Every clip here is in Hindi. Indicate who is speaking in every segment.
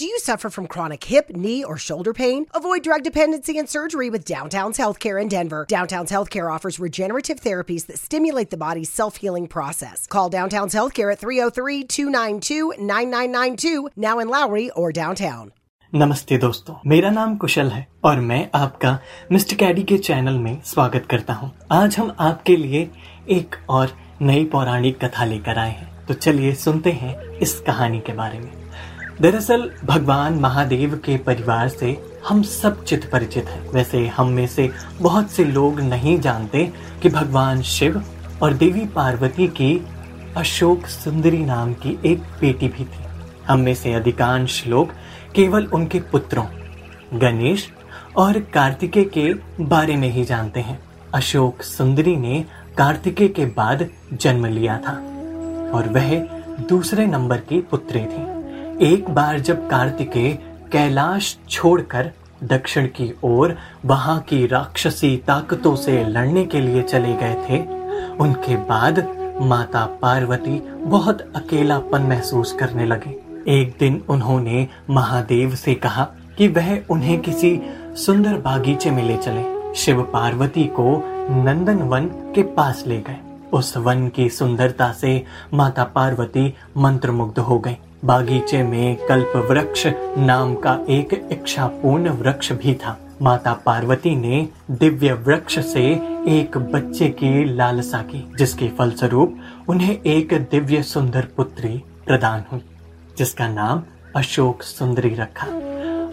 Speaker 1: Do you suffer from chronic hip, knee, or shoulder pain? Avoid drug dependency and surgery with Downtown's Healthcare in Denver. Downtown's Healthcare offers regenerative therapies that stimulate the body's self healing process. Call Downtown's Healthcare at 303 292 9992, now in Lowry or downtown.
Speaker 2: नमस्ते दोस्तों मेरा नाम कुशल है और मैं आपका मिस्टर कैडी के चैनल में स्वागत करता हूं। आज हम आपके लिए एक और नई पौराणिक कथा लेकर आए हैं तो चलिए सुनते हैं इस कहानी के बारे में दरअसल, भगवान महादेव के परिवार से हम सब चित परिचित हैं। वैसे हम में से बहुत से लोग नहीं जानते कि भगवान शिव और देवी पार्वती की अशोक सुंदरी नाम की एक बेटी भी थी। हम में से अधिकांश लोग केवल उनके पुत्रों, गणेश और कार्तिकेय के बारे में ही जानते हैं। अशोक सुंदरी ने कार्तिकेय के बाद जन्म लिया था और वह दूसरे नंबर की पुत्री थी। एक बार जब कार्तिकेय कैलाश छोड़कर दक्षिण की ओर, वहाँ की राक्षसी ताकतों से लड़ने के लिए चले गए थे, उनके बाद माता पार्वती बहुत अकेलापन महसूस करने लगे। एक दिन उन्होंने महादेव से कहा कि वह उन्हें किसी सुंदर बागीचे में ले चले। शिव पार्वती को नंदन वन के पास ले गए। उस वन की सुंदरता से माता पार्वती मंत्रमुग्ध हो गई। बागीचे में कल्प वृक्ष नाम का एक इच्छापूर्ण वृक्ष भी था। माता पार्वती ने दिव्य वृक्ष से एक बच्चे की लालसा की, जिसके फलस्वरूप उन्हें एक दिव्य सुंदर पुत्री प्रदान हुई, जिसका नाम अशोक सुंदरी रखा।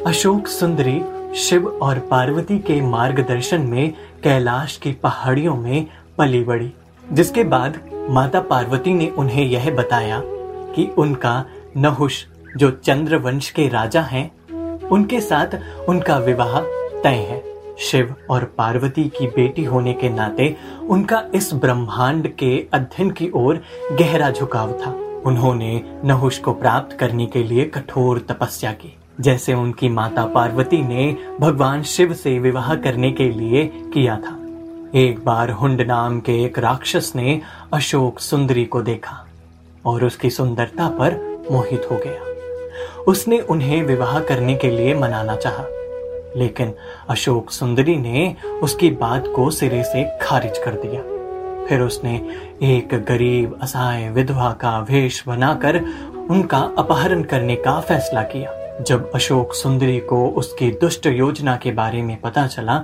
Speaker 2: अशोक सुंदरी शिव और पार्वती के मार्गदर्शन में कैलाश की पहाड़ियों में पली बड़ी, जिसके बाद माता पार्वती ने उन्हें यह बताया कि उनका नहुष, जो चंद्र वंश के राजा हैं, उनके साथ उनका विवाह तय है। शिव और पार्वती की बेटी होने के नाते उनका इस ब्रह्मांड के अध्ययन की ओर गहरा झुकाव था। उन्होंने नहुष को प्राप्त करने के लिए कठोर तपस्या की। जैसे उनकी माता पार्वती ने भगवान शिव से विवाह करने के लिए किया था। एक बार हुंड नाम के एक राक्षस ने अशोक सुंदरी को देखा और उसकी सुंदरता पर मोहित हो गया। उसने उन्हें विवाह करने के लिए मनाना चाहा, लेकिन अशोक सुंदरी ने उसकी बात को सिरे से खारिज कर दिया। फिर उसने एक गरीब असहाय विधवा का वेश बनाकर उनका अपहरण करने का फैसला किया। जब अशोक सुंदरी को उसकी दुष्ट योजना के बारे में पता चला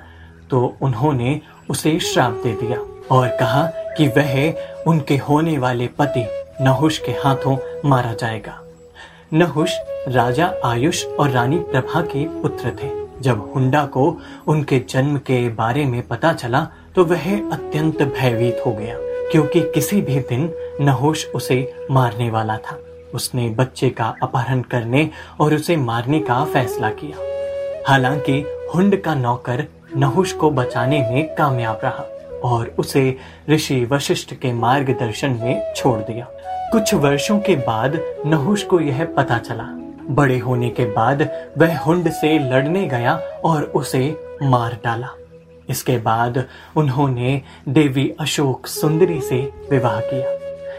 Speaker 2: तो उन्होंने उसे श्राप दे दिया और कहा कि वह उनके होने वाले पति नहुष के हाथों मारा जाएगा। नहुष राजा आयुष और रानी प्रभा के पुत्र थे। जब हुंडा को उनके जन्म के बारे में पता चला तो वह अत्यंत भयभीत हो गया, क्योंकि किसी भी दिन नहुष उसे मारने वाला था। उसने बच्चे का अपहरण करने और उसे मारने का फैसला किया। हालाँकि हुंड का नौकर नहुष को बचाने में कामयाब रहा। और उसे ऋषि वशिष्ठ के मार्गदर्शन में छोड़ दिया। कुछ वर्षों के बाद नहुष को यह पता चला। बड़े होने के बाद वह हुंड से लड़ने गया और उसे मार डाला। इसके बाद उन्होंने देवी अशोक सुंदरी से विवाह किया।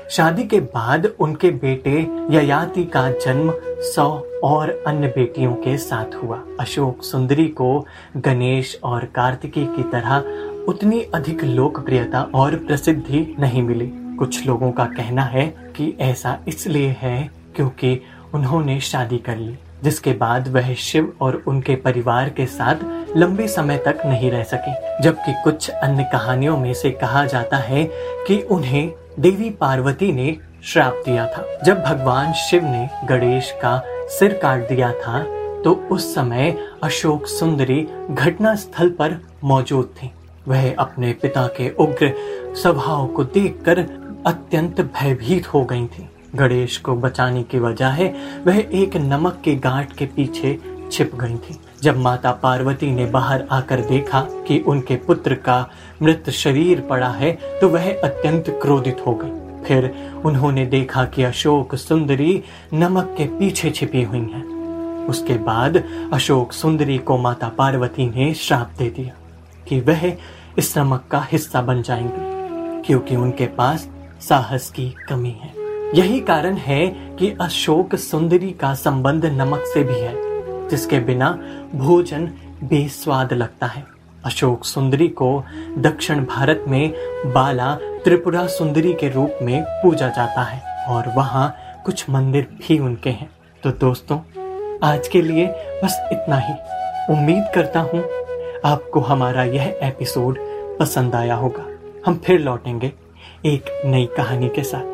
Speaker 2: शादी के बाद उनके बेटे ययाति का जन्म सौ और अन्य बेटियों के साथ हुआ। अशोक सुंदरी को गणेश और कार्तिकी की तरह उतनी अधिक लोकप्रियता और प्रसिद्धि नहीं मिली। कुछ लोगों का कहना है कि ऐसा इसलिए है क्योंकि उन्होंने शादी कर ली, जिसके बाद वह शिव और उनके परिवार के साथ लंबे समय तक नहीं रह सके। जबकि कुछ अन्य कहानियों में से कहा जाता है कि उन्हें देवी पार्वती ने श्राप दिया था। जब भगवान शिव ने गणेश का सिर काट दिया था तो उस समय अशोक सुंदरी घटना स्थल पर मौजूद थी। वह अपने पिता के उग्र स्वभाव को देखकर अत्यंत भयभीत हो गई थी। गणेश को बचाने की वजह है, वह एक नमक के गांठ के पीछे छिप गई थी। जब माता पार्वती ने बाहर आकर देखा कि उनके पुत्र का मृत शरीर पड़ा है तो वह अत्यंत क्रोधित हो गई। फिर उन्होंने देखा कि अशोक सुंदरी नमक के पीछे छिपी हुई है। उसके बाद अशोक सुंदरी को माता पार्वती ने श्राप दे दिया। कि वह इस नमक का हिस्सा बन जाएँगे, क्योंकि उनके पास साहस की कमी है। यही कारण है कि अशोक सुंदरी का संबंध नमक से भी है, जिसके बिना भोजन बेस्वाद लगता है। अशोक सुंदरी को दक्षिण भारत में बाला त्रिपुरा सुंदरी के रूप में पूजा जाता है, और वहाँ कुछ मंदिर भी उनके हैं। तो दोस्तों, आज के लिए बस इतना ही। उम्मीद करता हूँ आपको हमारा यह एपिसोड पसंद आया होगा। हम फिर लौटेंगे एक नई कहानी के साथ।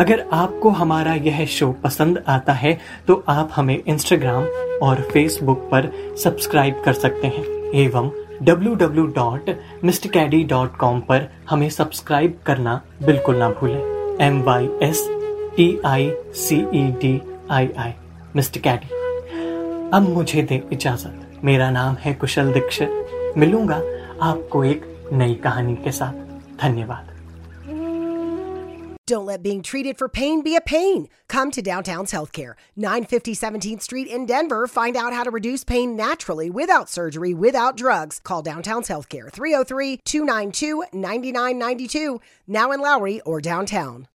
Speaker 2: अगर आपको हमारा यह शो पसंद आता है तो आप हमें इंस्टाग्राम और फेसबुक पर सब्सक्राइब कर सकते हैं, एवं www.mrcaddy.com पर हमें सब्सक्राइब करना बिल्कुल ना भूलें। M Y S T I C E D I I mister कैडी अब मुझे दे इजाज़त। मेरा नाम है कुशल दीक्षित। मिलूंगा आपको एक नई कहानी के साथ धन्यवाद
Speaker 1: Don't let being treated for pain be a pain. Come to Downtown's Healthcare, 950 17th Street in Denver. Find out how to reduce pain naturally without surgery, without drugs. Call Downtown's Healthcare, 303 292 9992, now in Lowry or downtown.